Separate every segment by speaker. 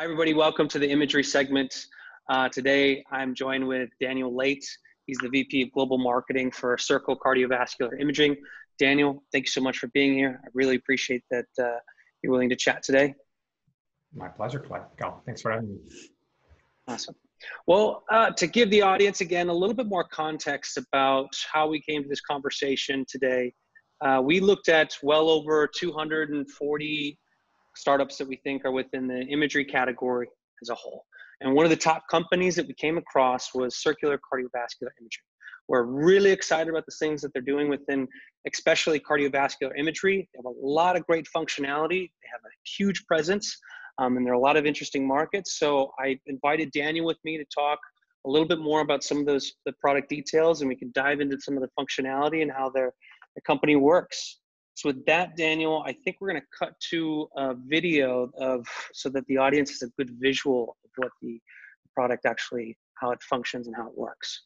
Speaker 1: Hi, everybody. Welcome to the imagery segment. Uh, today, I'm joined with Daniel Late. He's the VP of Global Marketing for Circle Cardiovascular Imaging. Daniel, thank you so much for being here. I really appreciate that uh, you're willing to chat today.
Speaker 2: My pleasure, Cal. Thanks for having me.
Speaker 1: Awesome. Well, uh, to give the audience again a little bit more context about how we came to this conversation today, uh, we looked at well over 240 startups that we think are within the imagery category as a whole. And one of the top companies that we came across was Circle Cardiovascular Imaging. We're really excited about the things that they're doing within, especially cardiovascular imagery. They have a lot of great functionality. They have a huge presence, um, and there are a lot of interesting markets. So I invited Daniel with me to talk a little bit more about some of those the product details, and we can dive into some of the functionality and how their the company works. So with that, Daniel, I think we're going to cut to a video of so that the audience has a good visual of what the product actually, how it functions and how it works.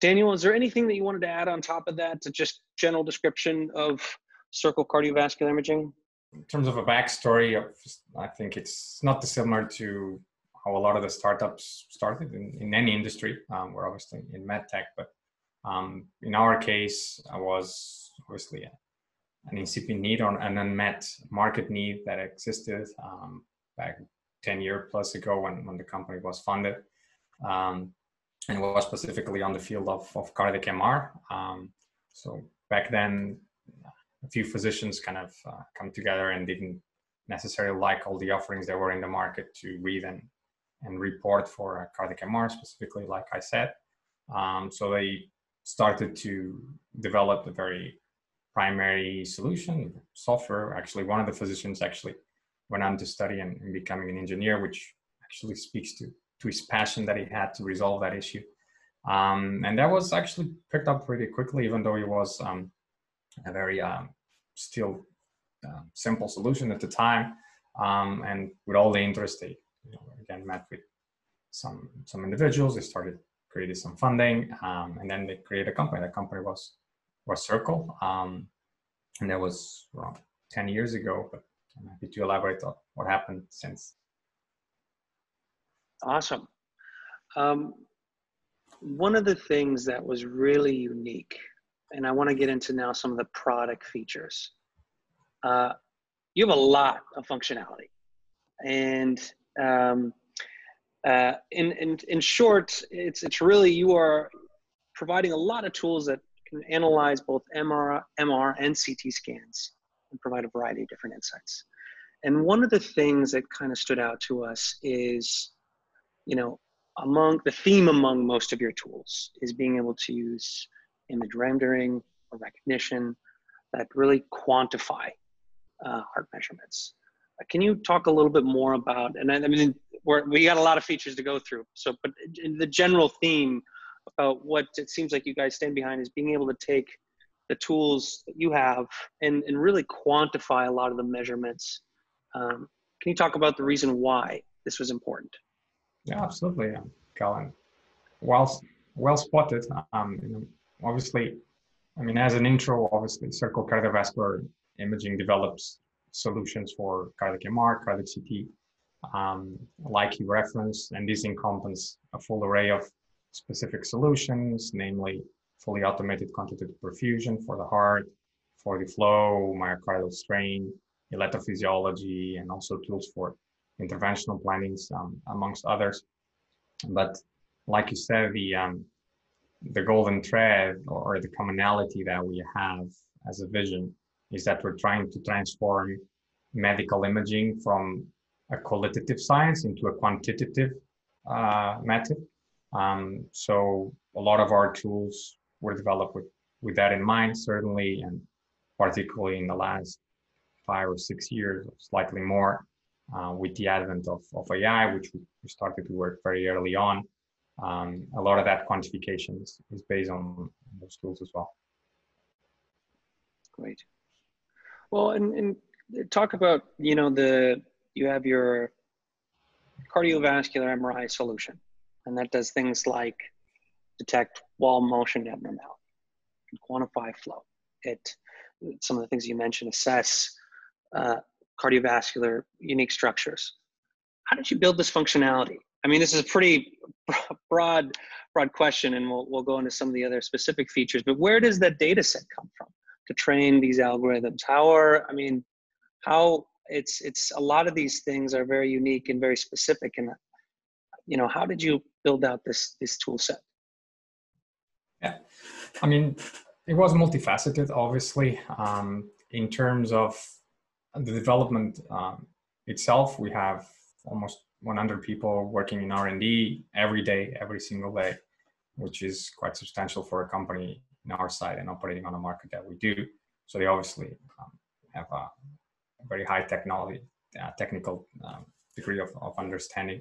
Speaker 1: Daniel, is there anything that you wanted to add on top of that to just general description of Circle Cardiovascular Imaging?
Speaker 2: In terms of a backstory, I think it's not dissimilar to how a lot of the startups started in, in any industry. Um, we're obviously in medtech, but um, in our case, I was obviously a, an incipient need or an unmet market need that existed um, back 10 years plus ago when, when the company was funded. Um, and was specifically on the field of, of cardiac MR. Um, so back then, a few physicians kind of uh, come together and didn't necessarily like all the offerings that were in the market to read and, and report for cardiac MR specifically, like I said. Um, so they started to develop a very primary solution software. Actually, one of the physicians actually went on to study and, and becoming an engineer, which actually speaks to to his passion that he had to resolve that issue. Um, and that was actually picked up pretty quickly, even though it was um, a very um, still uh, simple solution at the time. Um, and with all the interest, they you know, again met with some some individuals. They started creating some funding, um, and then they created a company. The company was was Circle, and that was around ten years ago. But I'm happy to elaborate on what happened since
Speaker 1: Awesome. Um, one of the things that was really unique, and I want to get into now some of the product features. Uh, you have a lot of functionality, and um, uh, in, in in short, it's it's really you are providing a lot of tools that can analyze both MR, MR and CT scans and provide a variety of different insights. And one of the things that kind of stood out to us is, you know, among the theme among most of your tools is being able to use image rendering or recognition that really quantify uh, heart measurements. Uh, can you talk a little bit more about, and I, I mean, we got a lot of features to go through. So, but the general theme about what it seems like you guys stand behind is being able to take the tools that you have and, and really quantify a lot of the measurements. Um, can you talk about the reason why this was important?
Speaker 2: Yeah, absolutely, Colin. Well, well spotted. Um, obviously, I mean, as an intro, obviously, Circle Cardiovascular Imaging develops solutions for cardiac MR, cardiac CT, um, like you referenced, and this encompasses a full array of specific solutions, namely fully automated quantitative perfusion for the heart, for the flow, myocardial strain, electrophysiology, and also tools for interventional plannings, um, amongst others. But like you said, the um, the golden thread or the commonality that we have as a vision is that we're trying to transform medical imaging from a qualitative science into a quantitative uh, method. Um, so a lot of our tools were developed with, with that in mind, certainly, and particularly in the last five or six years, slightly more, uh, with the advent of, of AI, which we started to work very early on. Um, a lot of that quantification is, is based on those tools as well.
Speaker 1: Great. Well, and, and talk about, you know, the, you have your cardiovascular MRI solution, and that does things like detect wall motion abnormality, quantify flow. It, some of the things you mentioned, assess uh, cardiovascular unique structures. How did you build this functionality? I mean, this is a pretty broad, broad question, and we'll, we'll go into some of the other specific features, but where does that data set come from to train these algorithms? How are, I mean, how it's, it's a lot of these things are very unique and very specific. And, you know, how did you build out this, this tool set?
Speaker 2: Yeah, I mean, it was multifaceted, obviously, um, in terms of the development um, itself. We have almost 100 people working in R&D every day, every single day, which is quite substantial for a company in our side and operating on a market that we do. So they obviously um, have a very high technology, uh, technical um, degree of, of understanding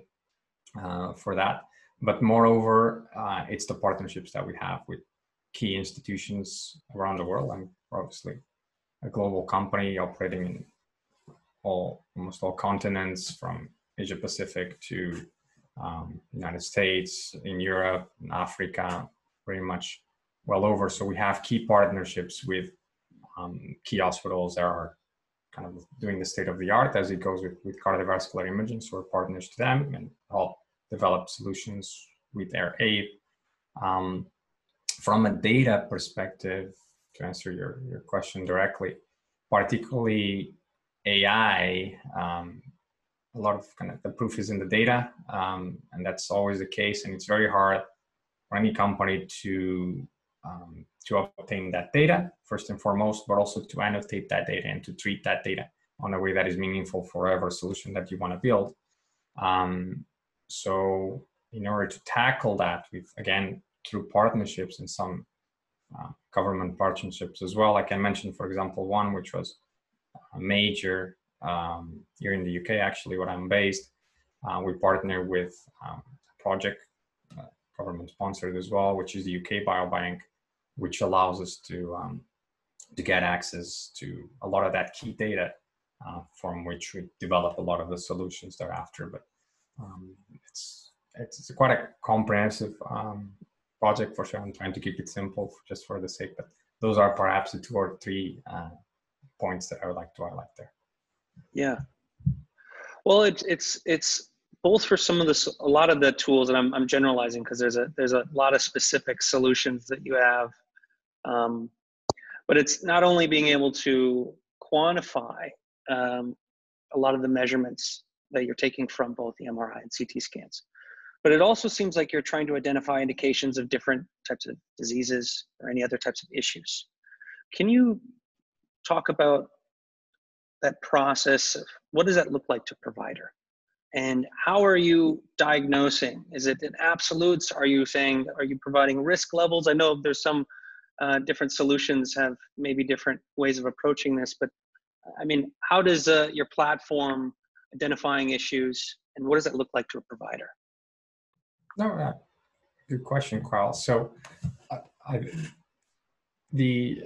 Speaker 2: uh, for that. But moreover, uh, it's the partnerships that we have with key institutions around the world. I'm obviously a global company operating in all almost all continents, from Asia Pacific to um, United States, in Europe, in Africa, pretty much well over. So we have key partnerships with um, key hospitals that are kind of doing the state of the art as it goes with, with cardiovascular imaging. So we're partners to them and help develop solutions with their aid. Um, from a data perspective, to answer your, your question directly, particularly AI, um, a lot of kind of the proof is in the data, um, and that's always the case. And it's very hard for any company to um, to obtain that data first and foremost, but also to annotate that data and to treat that data on a way that is meaningful for whatever solution that you want to build. Um, so in order to tackle that with again through partnerships and some uh, government partnerships as well Like i mentioned, for example one which was major um, here in the uk actually where i'm based uh, we partner with um, a project uh, government sponsored as well which is the uk biobank which allows us to um, to get access to a lot of that key data uh, from which we develop a lot of the solutions thereafter but um, it's, it's quite a comprehensive um, project for sure. I'm trying to keep it simple just for the sake, but those are perhaps the two or three uh, points that I would like to highlight there.
Speaker 1: Yeah. Well, it's it's it's both for some of the a lot of the tools, and I'm I'm generalizing because there's a there's a lot of specific solutions that you have, um, but it's not only being able to quantify um, a lot of the measurements that you're taking from both the MRI and CT scans, but it also seems like you're trying to identify indications of different types of diseases or any other types of issues. Can you talk about that process of what does that look like to provider? And how are you diagnosing? Is it in absolutes? Are you saying, are you providing risk levels? I know there's some uh, different solutions have maybe different ways of approaching this, but I mean, how does uh, your platform identifying issues and what does it look like to a provider?
Speaker 2: No, uh, good question, Carl. So, I, the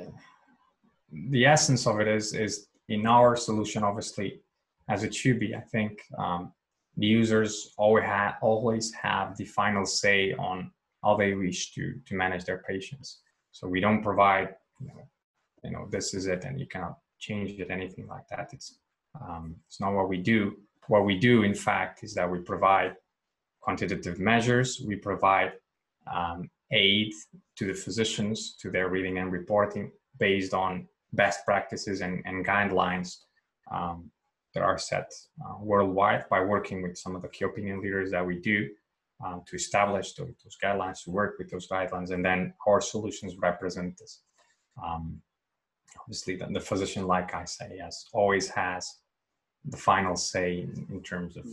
Speaker 2: the essence of it is is in our solution, obviously, as it should be. I think um, the users always have always have the final say on how they wish to to manage their patients. So we don't provide, you know, you know this is it, and you cannot change it, anything like that. It's um, it's not what we do. What we do, in fact, is that we provide quantitative measures. We provide um, aid to the physicians to their reading and reporting based on best practices and, and guidelines um, that are set uh, worldwide by working with some of the key opinion leaders that we do um, to establish those, those, guidelines, to work with those guidelines, and then our solutions represent this. Um, obviously, the, the, physician, like I say, has always has the final say in, in terms of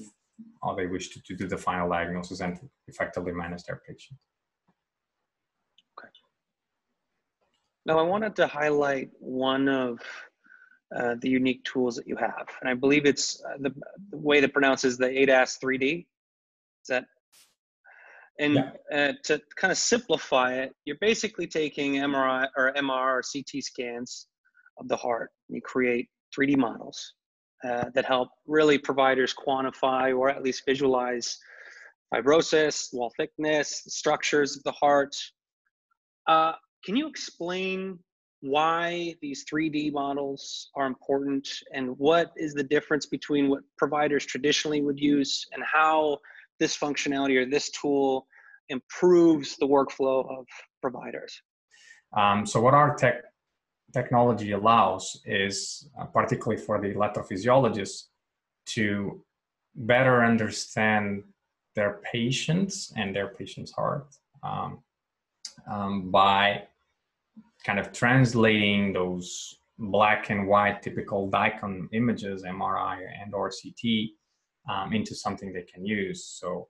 Speaker 2: how they wish to, to do the final diagnosis and effectively manage their patient.
Speaker 1: Okay. Now, I wanted to highlight one of uh, the unique tools that you have. And I believe it's uh, the, the, way that pronounces the ADAS 3D. Is that? And yeah. uh, to kind of simplify it, you're basically taking MRI or MR or CT scans of the heart. And you create 3D models uh, that help really providers quantify or at least visualize fibrosis, wall thickness, structures of the heart. Can you explain why these 3D models are important and what is the difference between what providers traditionally would use and how this functionality or this tool improves the workflow of providers?
Speaker 2: Um, so what our tech technology allows is, uh, particularly for the electrophysiologists, to better understand their patients and their patient's heart um, um, by kind of translating those black and white typical DICOM images, MRI and or CT, um, into something they can use. So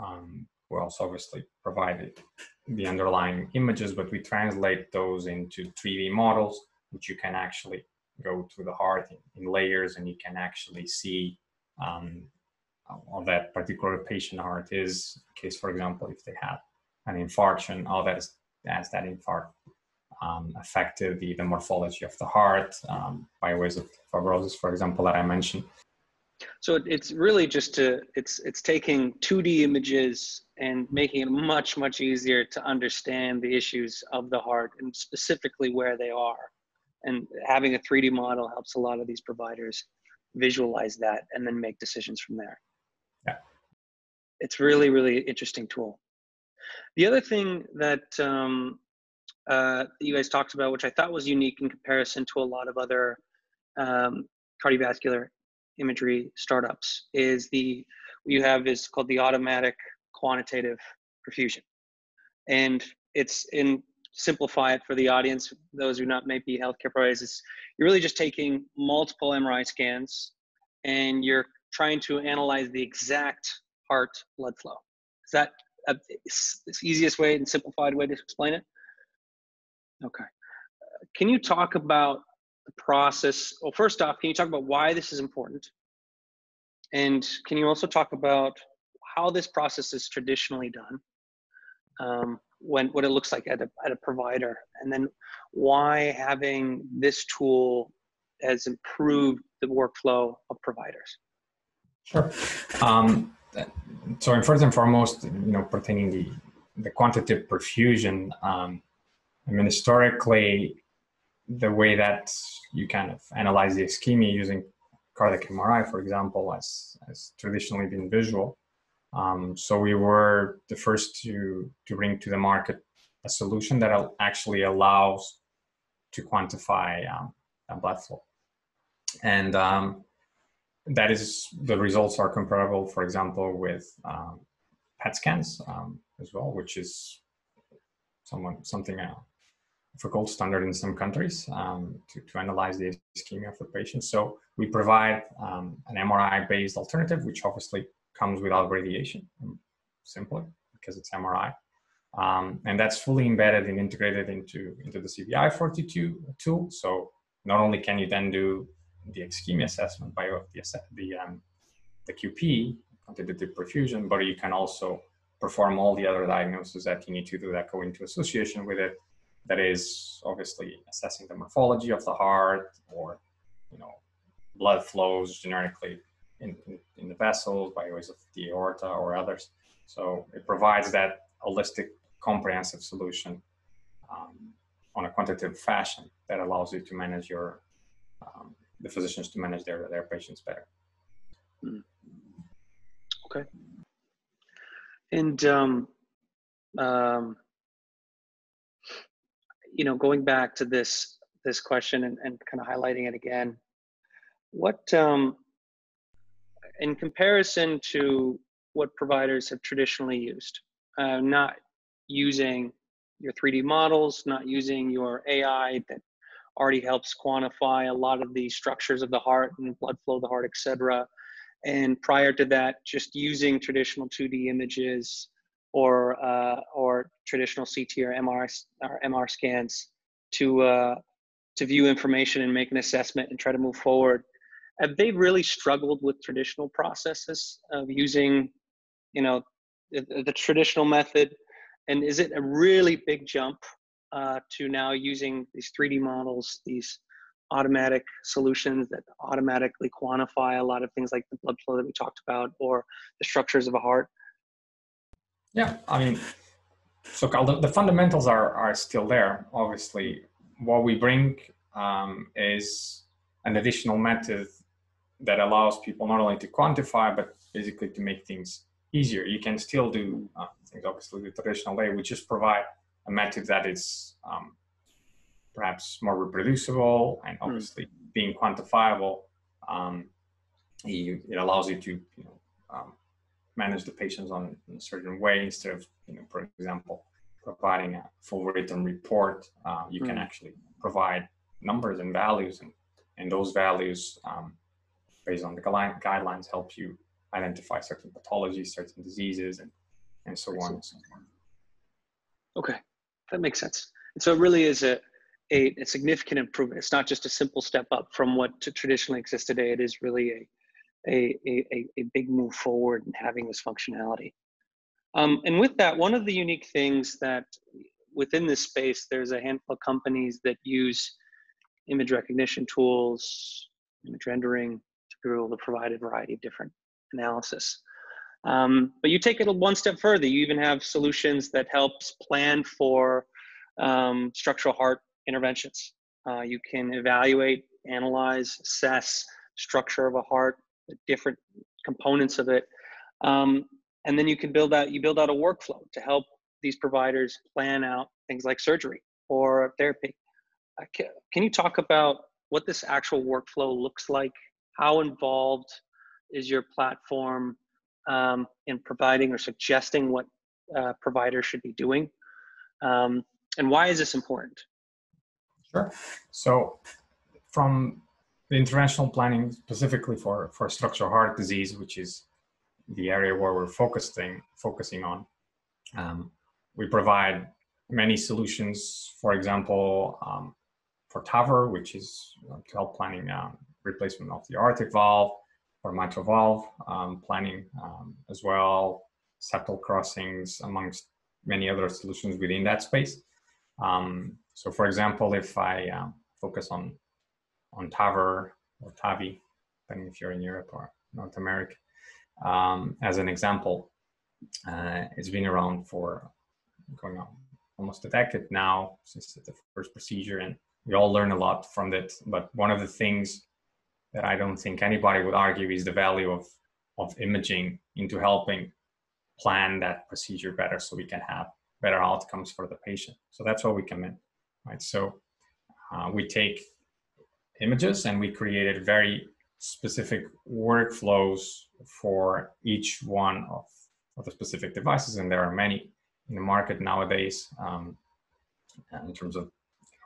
Speaker 2: um, we also obviously provided the underlying images, but we translate those into 3D models, which you can actually go to the heart in, in layers and you can actually see um, how that particular patient heart is. In case, for example, if they have an infarction, how that is as that infarct um, affected the, the morphology of the heart um, by ways of fibrosis, for example, that I mentioned.
Speaker 1: So it's really just to it's it's taking 2D images and making it much much easier to understand the issues of the heart and specifically where they are. And having a 3D model helps a lot of these providers visualize that and then make decisions from there.
Speaker 2: Yeah.
Speaker 1: It's really really interesting tool. The other thing that um, uh, you guys talked about, which I thought was unique in comparison to a lot of other um, cardiovascular imagery startups, is the what you have is called the automatic quantitative perfusion, and it's in simplify it for the audience, those who not may be healthcare providers. You're really just taking multiple MRI scans, and you're trying to analyze the exact heart blood flow. Is that a, the easiest way and simplified way to explain it? Okay. Can you talk about the process? Well, first off, can you talk about why this is important? And can you also talk about how this process is traditionally done? Um, when what it looks like at a, at a provider and then why having this tool has improved the workflow of providers
Speaker 2: sure um, so first and foremost you know pertaining the the quantitative perfusion um, I mean, historically, the way that you kind of analyze the ischemia using cardiac MRI, for example, has, has traditionally been visual. Um, so we were the first to to bring to the market a solution that actually allows to quantify um, blood flow, and um, that is the results are comparable, for example, with um, PET scans um, as well, which is something uh, for gold standard in some countries um, to, to analyze the ischemia of the patient. So we provide um, an MRI-based alternative, which obviously comes without radiation, um, simply because it's MRI. Um, and that's fully embedded and integrated into, into the CVI 42 tool. So not only can you then do the ischemia assessment by the, the, um, the QP, quantitative perfusion, but you can also perform all the other diagnoses that you need to do that go into association with it. That is obviously assessing the morphology of the heart or, you know, blood flows generically in, in, in the vessels by ways of the aorta or others. So it provides that holistic, comprehensive solution um, on a quantitative fashion that allows you to manage your um, the physicians to manage their their patients better. Hmm.
Speaker 1: Okay. And um, um, you know, going back to this this question and, and kind of highlighting it again, what um, in comparison to what providers have traditionally used, uh, not using your 3D models, not using your AI that already helps quantify a lot of the structures of the heart and blood flow of the heart, et cetera. And prior to that, just using traditional 2D images or uh, or traditional CT or MR or MR scans to uh, to view information and make an assessment and try to move forward. Have they really struggled with traditional processes of using, you know, the, the traditional method? And is it a really big jump uh, to now using these 3D models, these automatic solutions that automatically quantify a lot of things like the blood flow that we talked about or the structures of a heart?
Speaker 2: Yeah, I mean, so the, the fundamentals are, are still there. Obviously, what we bring um, is an additional method that allows people not only to quantify, but basically to make things easier. You can still do uh, things obviously the traditional way. We just provide a method that is um, perhaps more reproducible and hmm. obviously mm. being quantifiable. Um, you, it allows you to you know, um, manage the patients on a certain way instead of, you know, for example, providing a full written report. Uh, you mm. can hmm. actually provide numbers and values, and, and those values, um, based on the guidelines, help you identify certain pathologies, certain diseases, and, and so on and so forth.
Speaker 1: Okay, that makes sense. And so it really is a, a, a, significant improvement. It's not just a simple step up from what traditionally exists today. It is really a, a, a, a big move forward in having this functionality. Um, and with that, one of the unique things that within this space, there's a handful of companies that use image recognition tools, image rendering to be able to provide a variety of different analysis. Um, but you take it one step further. You even have solutions that helps plan for um, structural heart interventions. Uh, you can evaluate, analyze, assess structure of a heart, the different components of it, um, and then you can build out you build out a workflow to help these providers plan out things like surgery or therapy. Uh, can, can you talk about what this actual workflow looks like? How involved is your platform um, in providing or suggesting what uh, providers should be doing? Um, and why is this important?
Speaker 2: Sure. So, from the interventional planning specifically for, for structural heart disease, which is the area where we're focusing focusing on, um, we provide many solutions. For example, um, for TAVR, which is to help planning um, replacement of the aortic valve, or mitral valve um, planning um, as well, septal crossings, amongst many other solutions within that space. Um, so, for example, if I uh, focus on on TAVR or TAVI, depending if you're in Europe or North America, as an example, uh, it's been around for going on almost a decade now since the first procedure, and we all learn a lot from it. But one of the things that I don't think anybody would argue is the value of of imaging into helping plan that procedure better so we can have better outcomes for the patient. So that's where we come in, right? So uh, we take images and we created very specific workflows for each one of, of the specific devices, and there are many in the market nowadays um, in terms of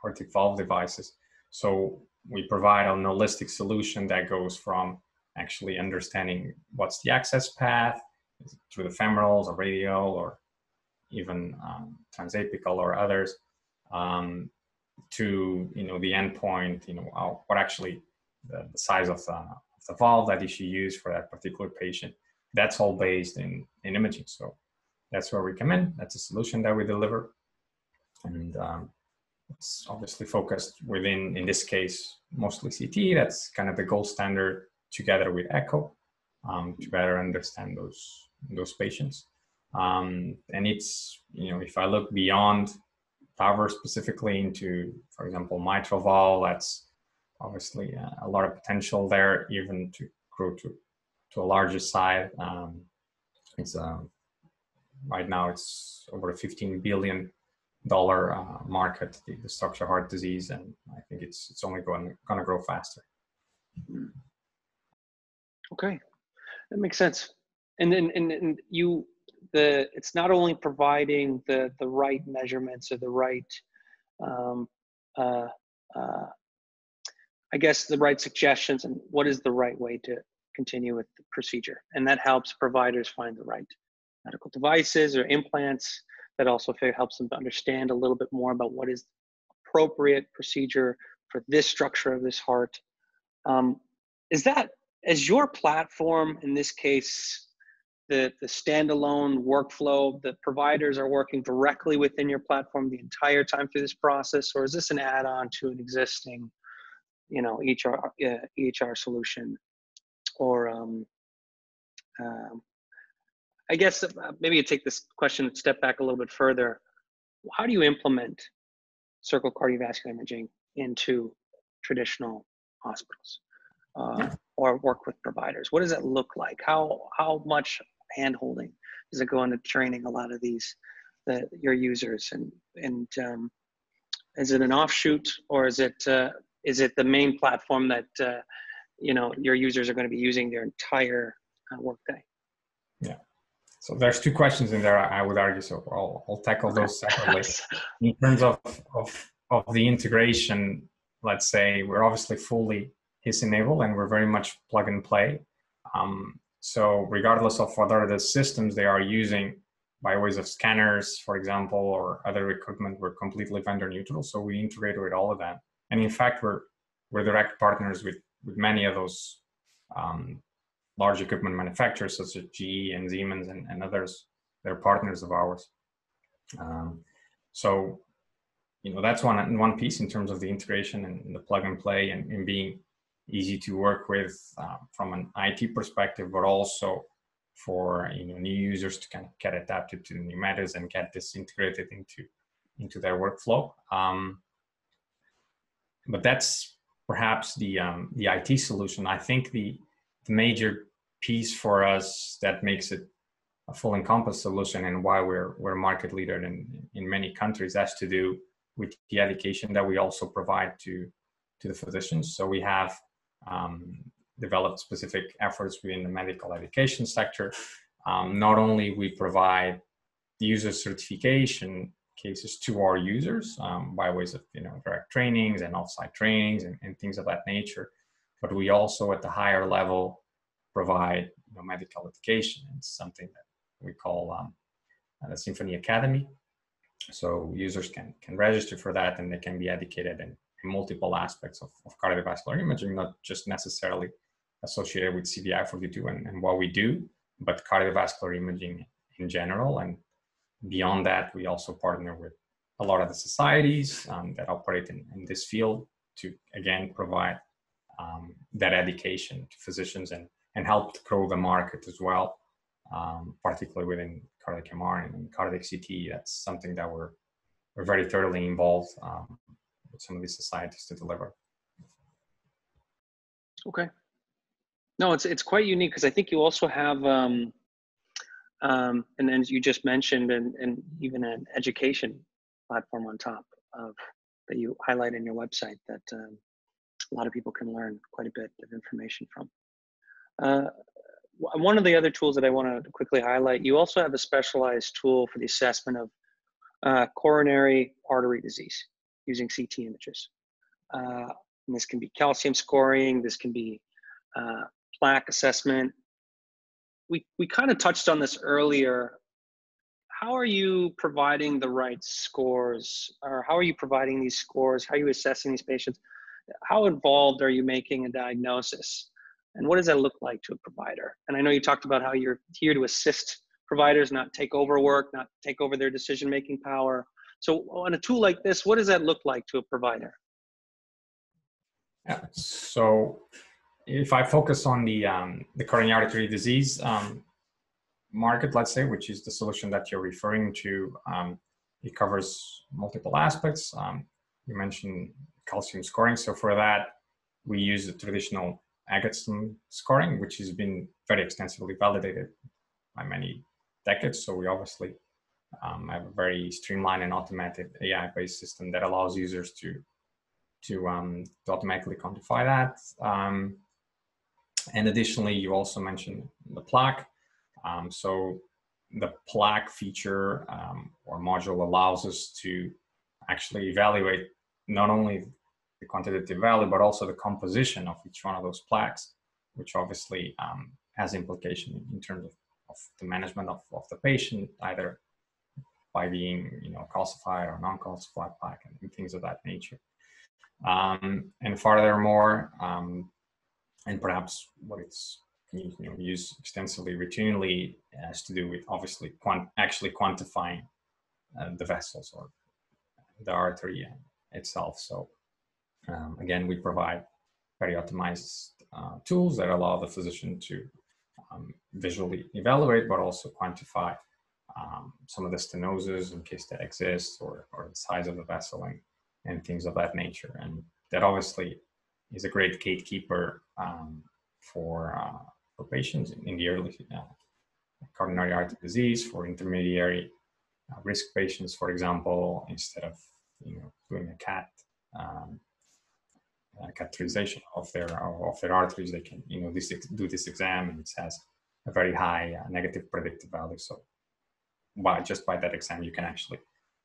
Speaker 2: aortic valve devices. So we provide an holistic solution that goes from actually understanding what's the access path through the femorals or radial or even um, transapical or others um, to you know the endpoint you know what actually the, the size of the, of the, valve that you should use for that particular patient. That's all based in in imaging. So that's where we come in. That's a solution that we deliver. And um, it's obviously focused within in this case mostly ct that's kind of the gold standard together with echo um, to better understand those those patients um, and it's, you know, if I look beyond TAVR specifically into, for example, mitral valve, that's obviously uh, a lot of potential there, even to grow to, to a larger size. Um, it's um, right now it's over 15 billion dollar uh, market, the, the structural heart disease, and I think it's it's only going going to grow faster.
Speaker 1: Okay, that makes sense. And then and, and you the it's not only providing the the right measurements or the right um, uh, uh, I guess the right suggestions and what is the right way to continue with the procedure, and that helps providers find the right medical devices or implants. That also helps them to understand a little bit more about what is appropriate procedure for this structure of this heart. Um, is that as your platform in this case the, the standalone workflow, the providers are working directly within your platform the entire time through this process, or is this an add-on to an existing, you know, EHR, uh, EHR solution? Or um, um, I guess uh, maybe you take this question step back a little bit further. How do you implement circle cardiovascular imaging into traditional hospitals? Uh, or work with providers? What does it look like? How how much handholding does it go into training a lot of these the, your users and and um, is it an offshoot or is it uh, is it the main platform that uh, you know your users are going to be using their entire uh, workday
Speaker 2: so there's two questions in there i would argue so i'll, I'll tackle those separately in terms of, of of the integration let's say we're obviously fully HIS enabled and we're very much plug and play um, so regardless of what are the systems they are using by ways of scanners, for example, or other equipment, we're completely vendor neutral. So we integrate with all of that. And in fact, we're, we're direct partners with, with many of those um, large equipment manufacturers such as GE and Siemens and, and others. They're partners of ours. Um, so, you know, that's one, one piece in terms of the integration and the plug and play and, and being easy to work with uh, from an IT perspective, but also for you know new users to kind of get adapted to the new methods and get this integrated into into their workflow. Um, but that's perhaps the um, the IT solution. I think the the major piece for us that makes it a full encompass solution and why we're we're market leader in in many countries has to do with the education that we also provide to to the physicians. So we have um, developed specific efforts within the medical education sector. Um, not only we provide user certification cases to our users um, by ways of you know direct trainings and offsite trainings and, and, things of that nature, but we also at the higher level provide you know, medical education. It's something that we call um, the Symphony Academy. So users can can register for that and they can be educated in multiple aspects of, of cardiovascular imaging, not just necessarily associated with CVI42 and, and what we do, but cardiovascular imaging in general. And beyond that, we also partner with a lot of the societies um, that operate in, in, this field to, again, provide um, that education to physicians and, and help grow the market as well, um, particularly within cardiac MR and cardiac CT. That's something that we're, we're very thoroughly involved um, with some of these societies to deliver.
Speaker 1: Okay. No, it's it's quite unique because I think you also have um, um, and then you just mentioned, and, and even an education platform on top of that you highlight in your website that um, a lot of people can learn quite a bit of information from. Uh, one of the other tools that I want to quickly highlight, you also have a specialized tool for the assessment of uh, coronary artery disease using CT images. Uh, this can be calcium scoring, this can be uh, plaque assessment. We, we kind of touched on this earlier. How are you providing the right scores, or how are you providing these scores? How are you assessing these patients? How involved are you making a diagnosis? And what does that look like to a provider? And I know you talked about how you're here to assist providers, not take over work, not take over their decision making power. So, on a tool like this, what does that look like to a provider?
Speaker 2: Yeah. So, if I focus on the um, the coronary artery disease um, market, let's say, which is the solution that you're referring to, um, it covers multiple aspects. Um, you mentioned calcium scoring. So for that, we use the traditional Agatston scoring, which has been very extensively validated by many decades. So we obviously um, have a very streamlined and automated AI-based system that allows users to to, um, to automatically quantify that. Um, and additionally, you also mentioned the plaque. Um, so the plaque feature um, or module allows us to actually evaluate not only the quantitative value, but also the composition of each one of those plaques, which obviously um, has implication in terms of, of the management of, of the patient, either by being you know calcified or non-calcified plaque and things of that nature. Um, and furthermore, um, and perhaps what it's you know, used extensively routinely has to do with obviously quant- actually quantifying uh, the vessels or the artery itself. So um, again, we provide very optimized uh, tools that allow the physician to um, visually evaluate, but also quantify um, some of the stenosis in case that exists or, or the size of the vessel and, and things of that nature. And that obviously is a great gatekeeper um, for, uh, for patients in the early uh, coronary artery disease, for intermediary uh, risk patients, for example, instead of you know doing a CAT um, uh, catheterization of their of their arteries, they can you know this, do this exam and it has a very high uh, negative predictive value. So by just by that exam, you can actually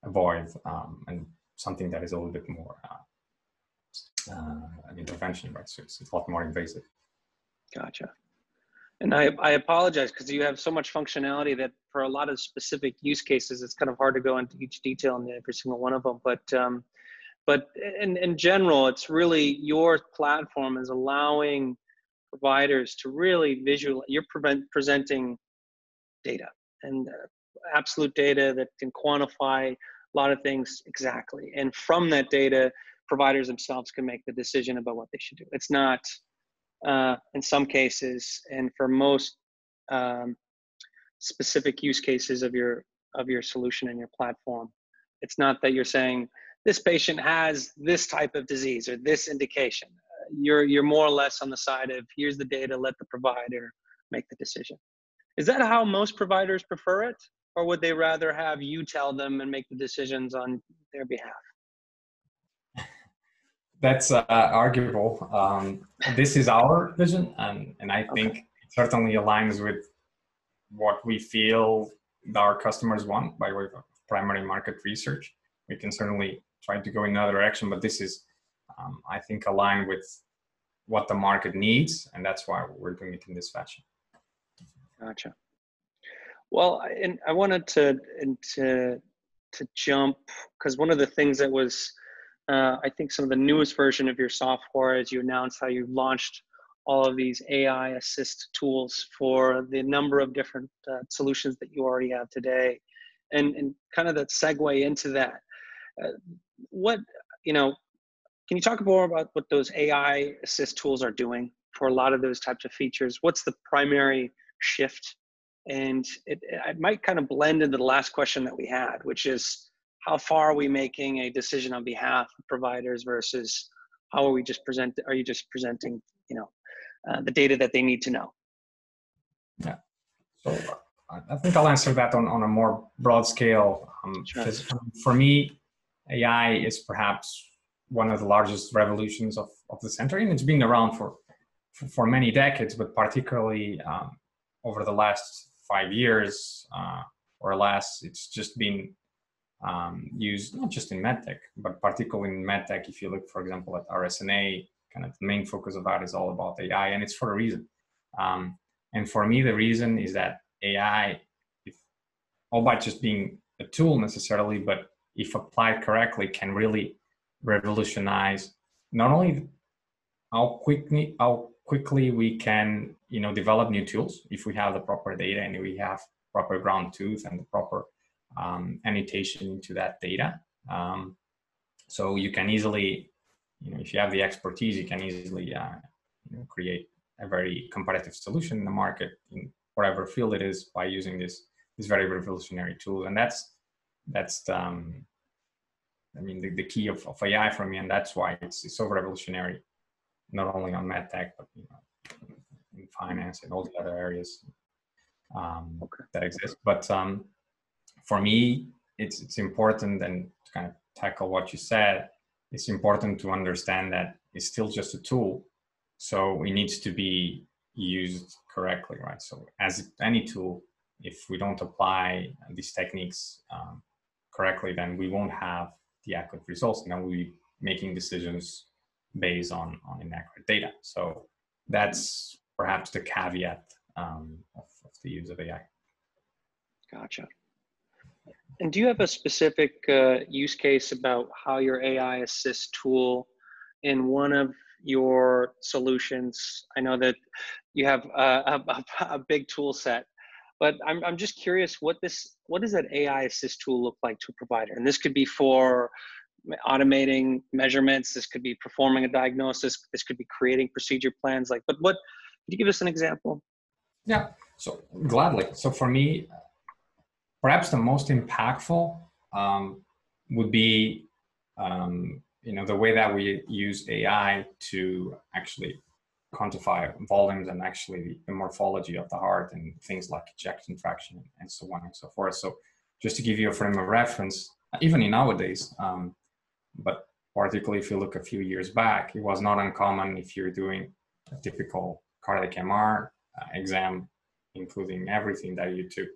Speaker 2: avoid um, and something that is a little bit more uh, uh, an intervention, right? So it's, it's a lot more invasive.
Speaker 1: Gotcha. And I, I apologize because you have so much functionality that for a lot of specific use cases, it's kind of hard to go into each detail in every single one of them. But um, but in, in general, it's really your platform is allowing providers to really visualize. You're prevent, presenting data and uh, absolute data that can quantify a lot of things exactly. And from that data, providers themselves can make the decision about what they should do. It's not, uh, in some cases, and for most um, specific use cases of your of your solution and your platform, it's not that you're saying this patient has this type of disease or this indication. You're you're more or less on the side of here's the data, let the provider make the decision. Is that how most providers prefer it, or would they rather have you tell them and make the decisions on their behalf?
Speaker 2: That's uh, arguable. Um, this is our vision, and and I think okay. it certainly aligns with what we feel our customers want by way of primary market research. We can certainly try to go in another direction, but this is, um, I think, aligned with what the market needs, and that's why we're doing it in this fashion.
Speaker 1: Gotcha. Well, and I wanted to and to to jump because one of the things that was, uh, I think, some of the newest version of your software, as you announced how you launched all of these AI assist tools for the number of different uh, solutions that you already have today, and and kind of that segue into that. Uh, what you know can you talk more about what those ai assist tools are doing for a lot of those types of features what's the primary shift and it, it might kind of blend into the last question that we had which is how far are we making a decision on behalf of providers versus how are we just present are you just presenting you know uh, the data that they need to know
Speaker 2: yeah so I think I'll answer that on, on a more broad scale. Um, sure. For me, AI is perhaps one of the largest revolutions of, of the century, and it's been around for, for, for many decades, but particularly um, over the last five years uh, or less, it's just been um, used not just in medtech, but particularly in medtech. If you look, for example, at RSNA, kind of the main focus of that is all about AI, and it's for a reason. Um, and for me, the reason is that AI, if, all by just being a tool necessarily, but if applied correctly, can really revolutionize not only how quickly how quickly we can you know develop new tools if we have the proper data and we have proper ground truth and the proper um, annotation into that data. Um, so you can easily, you know, if you have the expertise, you can easily uh, you know, create a very competitive solution in the market in whatever field it is by using this this very revolutionary tool. And that's that's um, I mean the, the key of, of AI for me, and that's why it's, it's so revolutionary, not only on medtech but you know in finance and all the other areas um, okay. that exist. But um, for me, it's it's important and to kind of tackle what you said. It's important to understand that it's still just a tool, so it needs to be used correctly, right? So as any tool, if we don't apply these techniques um, correctly, then we won't have the accurate results, and then we'll be making decisions based on on inaccurate data. So that's perhaps the caveat um, of, of the use of AI.
Speaker 1: Gotcha. And do you have a specific uh, use case about how your AI assist tool in one of your solutions? I know that you have a, a, a big tool set, but I'm, I'm just curious what this what does that AI assist tool look like to a provider? And this could be for automating measurements. This could be performing a diagnosis. This could be creating procedure plans. Like, but what? Could you give us an example?
Speaker 2: Yeah. So gladly. So for me, perhaps the most impactful um, would be um, you know the way that we use AI to actually quantify volumes and actually the morphology of the heart and things like ejection fraction and so on and so forth. So just to give you a frame of reference, even in nowadays, um, but particularly if you look a few years back, it was not uncommon if you're doing a typical cardiac MR uh, exam, including everything that you took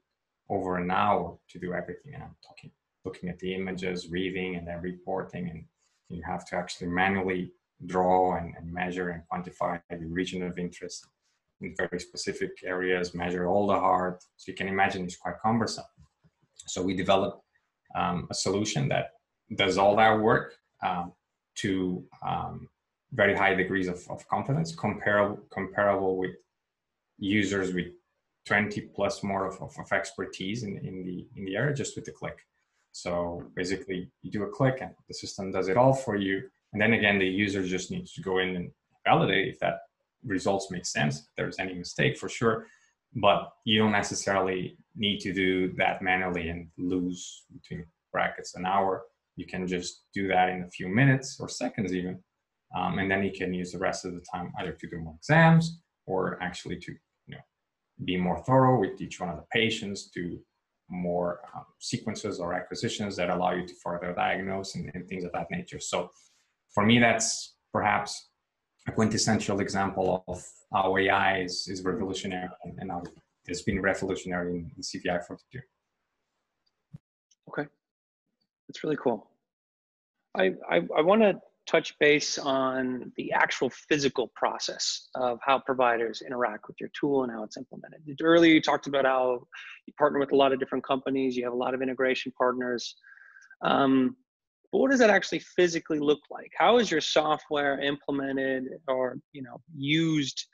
Speaker 2: over an hour to do everything. And I'm talking, looking at the images, reading, and then reporting. And you have to actually manually draw and, and measure and quantify the region of interest in very specific areas, measure all the heart. So you can imagine it's quite cumbersome. So we developed um, a solution that does all that work um, to um, very high degrees of, of confidence, comparable comparable with users with 20 plus more of, of, of, expertise in, in the in the area just with the click. So basically you do a click and the system does it all for you. And then again the user just needs to go in and validate if that results make sense if there's any mistake for sure. But you don't necessarily need to do that manually and lose between brackets an hour. You can just do that in a few minutes or seconds even. Um, and then you can use the rest of the time either to do more exams or actually to be more thorough with each one of the patients, do more um, sequences or acquisitions that allow you to further diagnose and, and, things of that nature. So for me, that's perhaps a quintessential example of how AI is, is revolutionary and how it's been revolutionary in, in CVI 42.
Speaker 1: Okay, that's really cool. I, I, I want to touch base on the actual physical process of how providers interact with your tool and how it's implemented. Earlier, you talked about how you partner with a lot of different companies, you have a lot of integration partners. Um, but what does that actually physically look like? How is your software implemented or you know used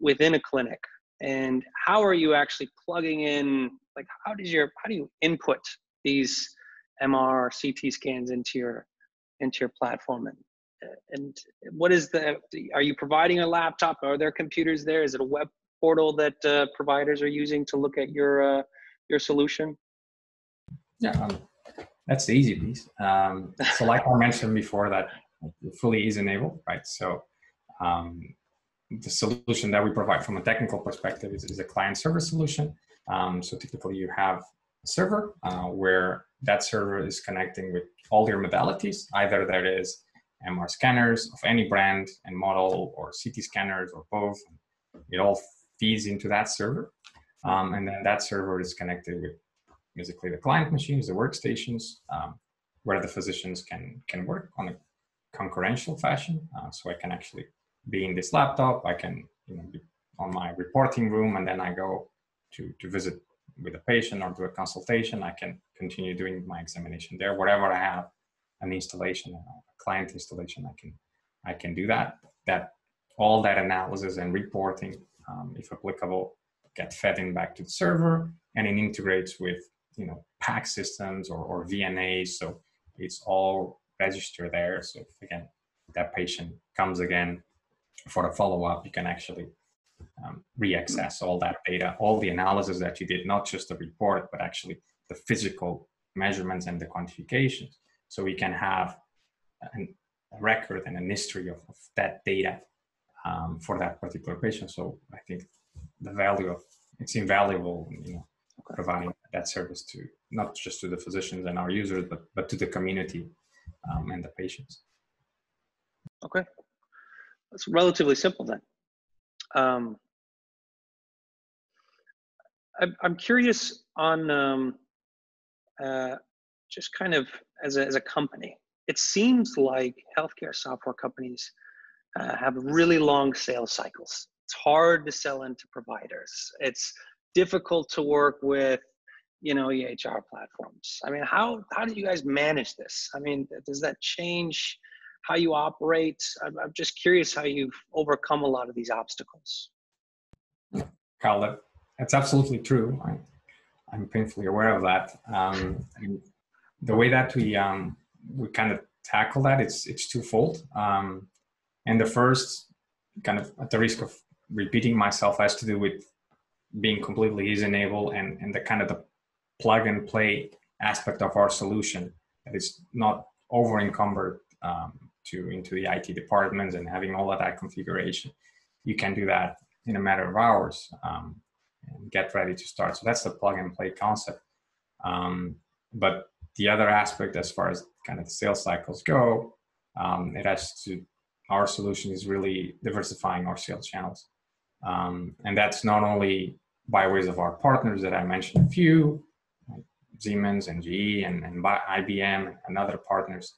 Speaker 1: within a clinic? And how are you actually plugging in? Like, how does your how do you input these MR CT scans into your into your platform and and what is the are you providing a laptop? Are there computers there? Is it a web portal that uh, providers are using to look at your uh, your solution?
Speaker 2: Yeah um, that's the easy piece. Um, so like i mentioned before that fully is enabled right? So um, the solution that we provide from a technical perspective is, is a client server solution. Um, so typically you have a server uh, where that server is connecting with all your modalities, either that is MR scanners of any brand and model or CT scanners or both. It all feeds into that server. Um, and then that server is connected with basically the client machines, the workstations, um, where the physicians can, can work on a concurrential fashion. Uh, so I can actually be in this laptop, I can you know, be on my reporting room, and then I go to, to visit with a patient or do a consultation. I can continue doing my examination there. Whatever I have an installation, a client installation, I can I can do that. That all that analysis and reporting, um, if applicable, get fed in back to the server, and it integrates with you know PACS systems or, or VNAs. So it's all registered there. So if, again, that patient comes again for a follow up, you can actually um, re-access all that data, all the analysis that you did, not just the report, but actually the physical measurements and the quantifications. So we can have an, a record and an history of, of that data um, for that particular patient. So I think the value of it's invaluable, you know, okay. providing that service to not just to the physicians and our users, but but to the community um, and the patients.
Speaker 1: Okay, that's relatively simple then. Um, I'm, curious on um, uh, just kind of as a, as a company. It seems like healthcare software companies uh, have really long sales cycles. It's hard to sell into providers. It's difficult to work with, you know, EHR platforms. I mean, how how do you guys manage this? I mean, does that change how you operate? I'm, I'm just curious how you've overcome a lot of these obstacles.
Speaker 2: Carl, that, that's absolutely true. I, I'm painfully aware of that. Um, the way that we um, we kind of tackle that, it's it's twofold. Um, and the first, kind of at the risk of repeating myself, has to do with being completely easy enable and and the kind of the plug and play aspect of our solution that is not over encumbered um, to into the IT departments and having all of that configuration. You can do that in a matter of hours um, and get ready to start. So that's the plug and play concept. Um, but the other aspect, as far as kind of the sales cycles go, um, it has to our solution is really diversifying our sales channels, um, and that's not only by ways of our partners that I mentioned a few, like Siemens and GE and, and IBM and other partners,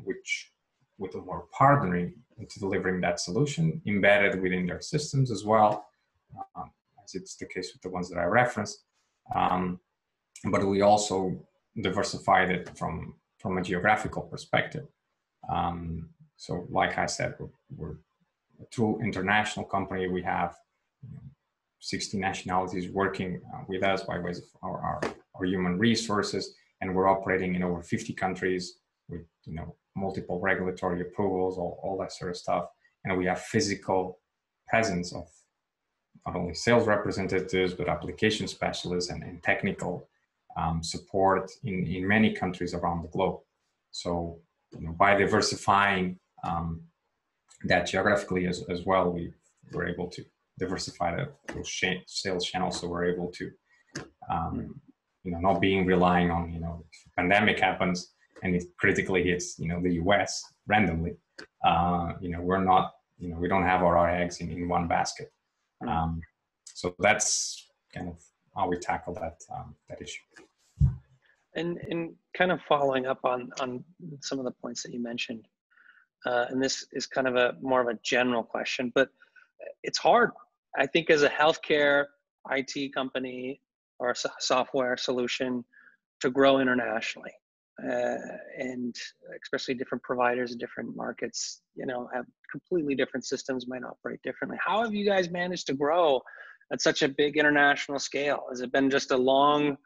Speaker 2: which with whom we're partnering into delivering that solution embedded within their systems as well, um, as it's the case with the ones that I referenced. Um, but we also diversified it from from a geographical perspective. Um, so, like I said, we're, we're, a true international company. We have you know, 60 nationalities working uh, with us by ways of our, our, our human resources, and we're operating in over 50 countries with you know multiple regulatory approvals, all, all that sort of stuff. And we have physical presence of not only sales representatives, but application specialists and, and technical um, support in, in many countries around the globe. So, you know, by diversifying um, that geographically as, as well, we were able to diversify the, sales channels. So we're able to, um, you know, not being relying on, you know, if a pandemic happens, and it critically hits you know the US randomly, uh, you know we're not you know we don't have all our eggs in, in one basket. Hmm. Um, so that's kind of how we tackle that um, that issue.
Speaker 1: And and kind of following up on on some of the points that you mentioned, uh, and this is kind of a more of a general question, but it's hard. I think as a healthcare IT company or a software solution to grow internationally uh, and especially different providers in different markets, you know, have completely different systems, might operate differently. How have you guys managed to grow at such a big international scale? Has it been just a long,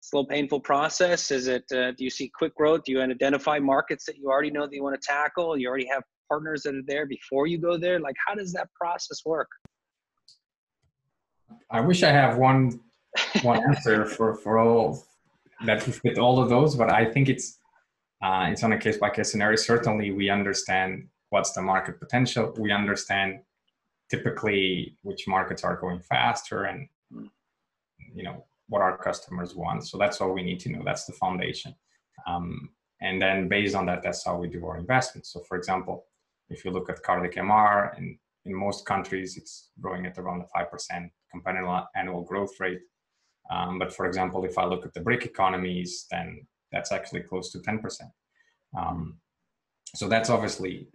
Speaker 1: slow, painful process? Is it, uh, do you see quick growth? Do you identify markets that you already know that you want to tackle? You already have partners that are there before you go there? Like, how does that process work?
Speaker 2: I wish I have one one answer for for all that fit all of those, but I think it's uh, it's on a case by case scenario. Certainly, we understand what's the market potential. We understand typically which markets are going faster, and you know what our customers want. So that's all we need to know. That's the foundation. Um, and then based on that, that's how we do our investments. So for example, if you look at cardiac MR, in, in most countries, it's growing at around a 5% compounded annual growth rate. Um, but for example, if I look at the BRIC economies, then that's actually close to 10%. Um, so that's obviously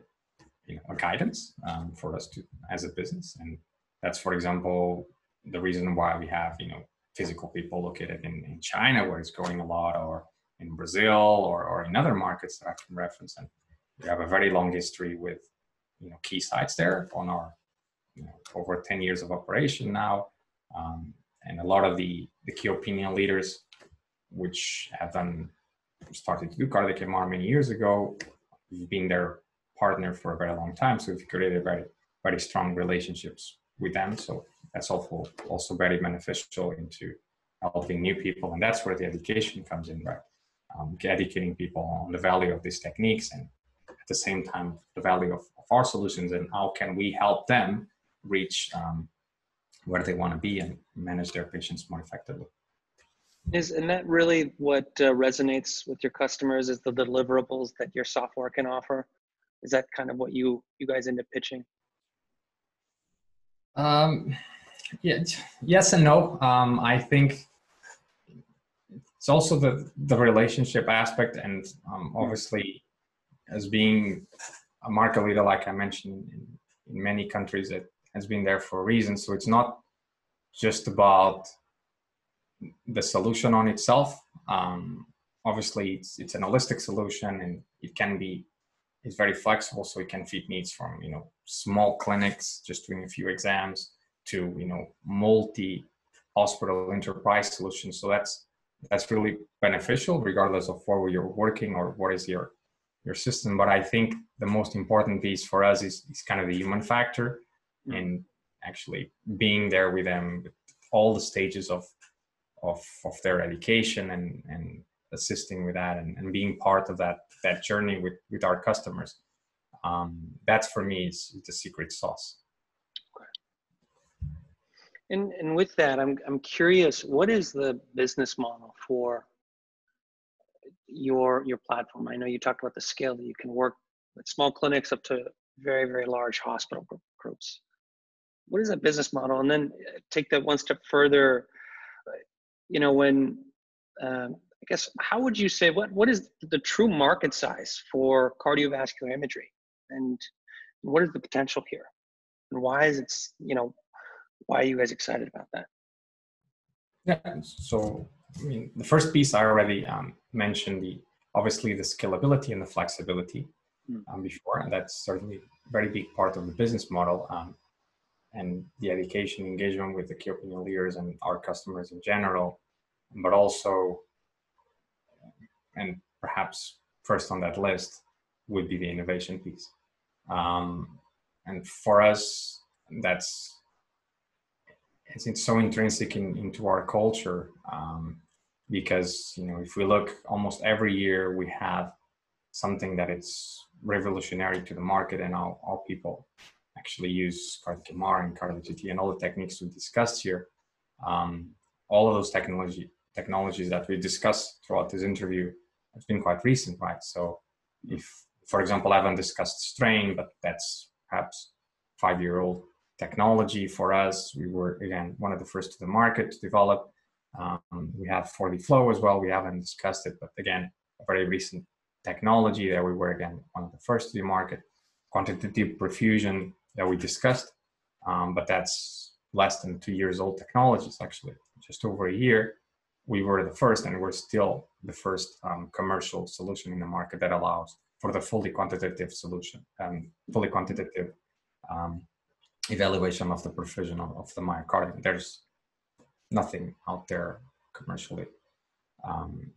Speaker 2: you know, a guidance um, for us to as a business. And that's, for example, the reason why we have, you know, physical people located in, in China where it's growing a lot or in Brazil or, or in other markets that I can reference. And we have a very long history with, you know, key sites there on our, you know, over 10 years of operation now. Um, and a lot of the, the key opinion leaders, which have done, started to do cardiac MR many years ago, we've been their partner for a very long time. So we've created very, very strong relationships with them. So that's also also very beneficial into helping new people, and that's where the education comes in, right? Um, educating people on the value of these techniques and at the same time the value of, of our solutions and how can we help them reach um, where they want to be and manage their patients more effectively.
Speaker 1: Is and that really what uh, resonates with your customers is the deliverables that your software can offer? Is that kind of what you you guys end up pitching?
Speaker 2: Um, yeah, yes and no. Um, I think it's also the the relationship aspect, and um, obviously, as being a market leader, like I mentioned, in, in many countries, it has been there for a reason. So it's not just about the solution on itself. Um, obviously, it's it's an holistic solution, and it can be it's very flexible, so it can fit needs from you know small clinics just doing a few exams to you know multi hospital enterprise solutions so that's that's really beneficial regardless of where you're working or what is your your system but i think the most important piece for us is, is kind of the human factor mm-hmm. and actually being there with them with all the stages of of of their education and and assisting with that and, and being part of that that journey with with our customers um, that's for me is the secret sauce
Speaker 1: and, and with that, I'm, I'm curious, what is the business model for your, your platform? I know you talked about the scale that you can work with small clinics up to very, very large hospital groups. What is that business model? And then uh, take that one step further, you know, when, um, I guess, how would you say, what, what is the true market size for cardiovascular imagery? And what is the potential here? And why is it, you know, why are you guys excited about that?
Speaker 2: Yeah, so I mean, the first piece I already um, mentioned the obviously the scalability and the flexibility mm. um, before, and that's certainly a very big part of the business model. Um, and the education engagement with the key opinion leaders and our customers in general, but also, and perhaps first on that list would be the innovation piece. Um, and for us, that's it's, so intrinsic in, into our culture um, because you know if we look almost every year we have something that it's revolutionary to the market and all, all people actually use MR and CT and all the techniques we discussed here. Um, all of those technology technologies that we discussed throughout this interview have been quite recent, right? So if, for example, I haven't discussed strain, but that's perhaps five year old technology for us. We were again one of the first to the market to develop. Um, we have 4D Flow as well. We haven't discussed it, but again, a very recent technology that we were again one of the first to the market. Quantitative perfusion that we discussed, um, but that's less than two years old technologies actually. Just over a year, we were the first, and we're still the first um, commercial solution in the market that allows for the fully quantitative solution and fully quantitative um, evaluation of the perfusion of the myocardium. There's nothing out there commercially um,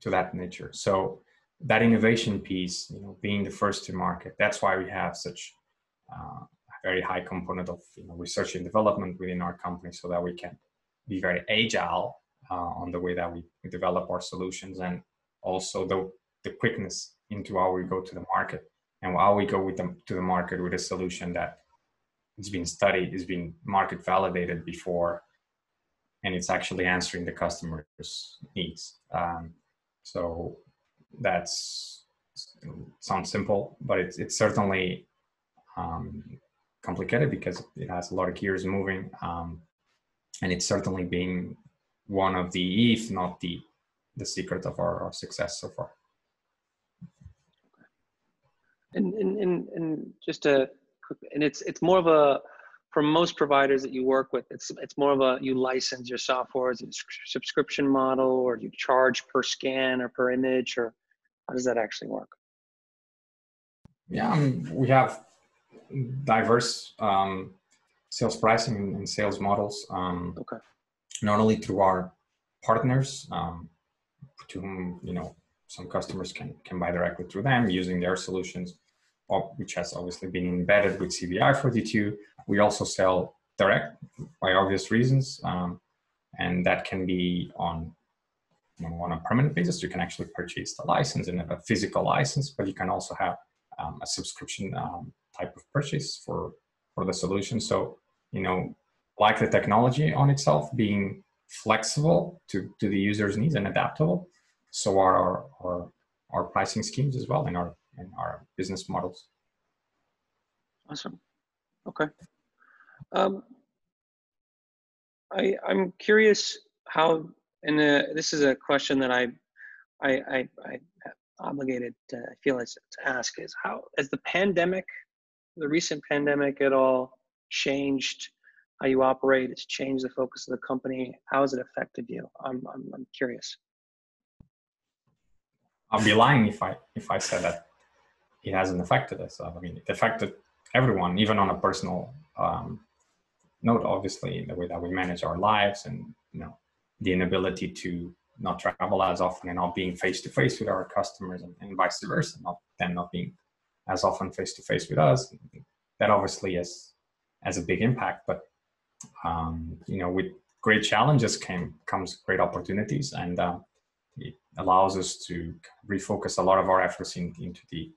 Speaker 2: to that nature. So that innovation piece, you know, being the first to market, that's why we have such a very high component of you know, research and development within our company, so that we can be very agile uh, on the way that we, we develop our solutions, and also the the quickness into how we go to the market and how we go with them to the market with a solution that it's been studied, it's been market validated before and it's actually answering the customer's needs. Um, so that's sounds simple, but it's it's certainly um, complicated because it has a lot of gears moving, um, and it's certainly been one of the, if not the, the secret of our, our success so far.
Speaker 1: And, and, and, and just a quick, and it's it's more of a for most providers that you work with, it's it's more of a you license your software as a subscription model, or you charge per scan or per image, or how does that actually work?
Speaker 2: Yeah, um, we have diverse um, sales pricing and sales models. Um, okay. Not only through our partners, um, to whom you know some customers can can buy directly through them using their solutions, which has obviously been embedded with CVI 42. We also sell direct by obvious reasons, um, and that can be on you know, on a permanent basis. You can actually purchase the license and have a physical license, but you can also have um, a subscription um, type of purchase for for the solution. So you know, like the technology on itself being flexible to to the user's needs and adaptable, so are our our, our pricing schemes as well in our in our business models.
Speaker 1: Awesome. Okay. Um, I, I'm curious how, and uh, this is a question that I, I, I, I obligated to, I feel like to ask is how, has the pandemic, the recent pandemic at all changed how you operate? It's changed the focus of the company. How has it affected you? I'm, I'm, I'm curious.
Speaker 2: I'll be lying if I, if I said that it hasn't affected us. I mean, it affected everyone, even on a personal um, note, obviously, the way that we manage our lives and, you know, the inability to not travel as often and not being face to face with our customers and, and, vice versa, not them not being as often face to face with us. That obviously is has a big impact. But um, you know, with great challenges came comes great opportunities, and uh, it allows us to refocus a lot of our efforts in, into the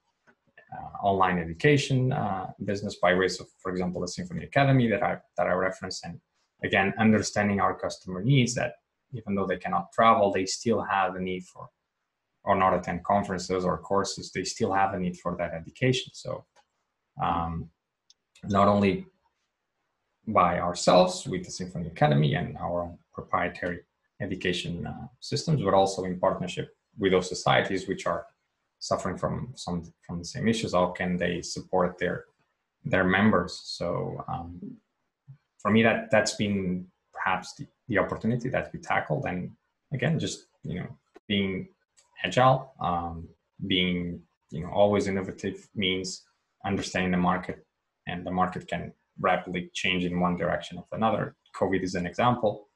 Speaker 2: uh, online education uh, business by ways of, for example, the Symphony Academy that I that I referenced, and again, understanding our customer needs that even though they cannot travel, they still have a need for or not attend conferences or courses, they still have a need for that education. So, um, not only by ourselves with the Symphony Academy and our own proprietary education uh, systems, but also in partnership with those societies which are suffering from some from the same issues how can they support their their members so um, for me that that's been perhaps the, the opportunity that we tackled and again just you know being agile um, being you know always innovative means understanding the market and the market can rapidly change in one direction or another covid is an example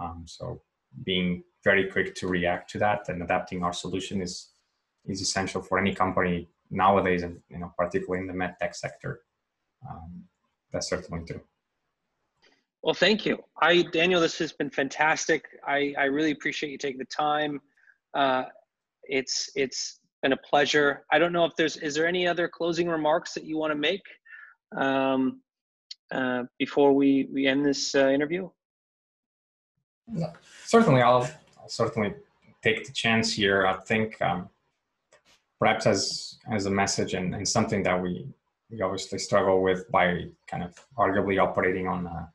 Speaker 2: um, so being very quick to react to that and adapting our solution is is essential for any company nowadays, and you know, particularly in the medtech sector. Um, that's certainly true.
Speaker 1: Well, thank you. I, Daniel, this has been fantastic. I, I really appreciate you taking the time. Uh, it's it's been a pleasure. I don't know if there's is there any other closing remarks that you want to make um, uh, before we we end this uh, interview.
Speaker 2: No, certainly, I'll, I'll certainly take the chance here. I think um, perhaps as as a message and, and something that we we obviously struggle with by kind of arguably operating on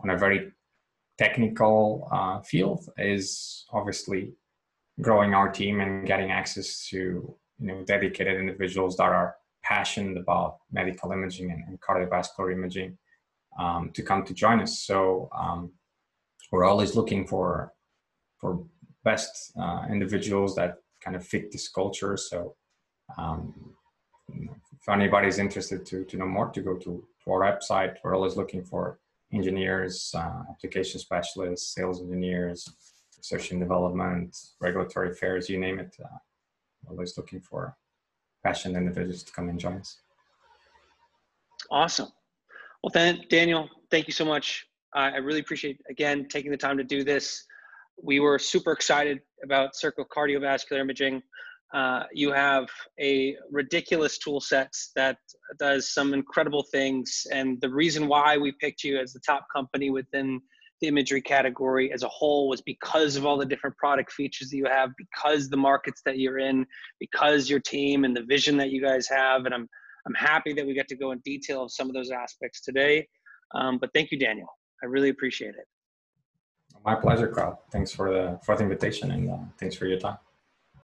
Speaker 2: on a very technical uh, field is obviously growing our team and getting access to you know dedicated individuals that are passionate about medical imaging and, and cardiovascular imaging um, to come to join us. So um, we're always looking for for best uh, individuals that kind of fit this culture. So um, if anybody's interested to, to know more, to go to, to our website. We're always looking for engineers, uh, application specialists, sales engineers, research and development, regulatory affairs, you name it. Uh, always looking for passionate individuals to come and join us.
Speaker 1: Awesome. Well, then, Daniel, thank you so much. Uh, I really appreciate, again, taking the time to do this. We were super excited about Circle Cardiovascular Imaging. Uh, you have a ridiculous tool sets that does some incredible things. And the reason why we picked you as the top company within the imagery category as a whole was because of all the different product features that you have, because the markets that you're in, because your team and the vision that you guys have. And I'm I'm happy that we got to go in detail of some of those aspects today. Um, but thank you, Daniel. I really appreciate it.
Speaker 2: My pleasure, Carl. Thanks for the for the invitation and uh, thanks for your time.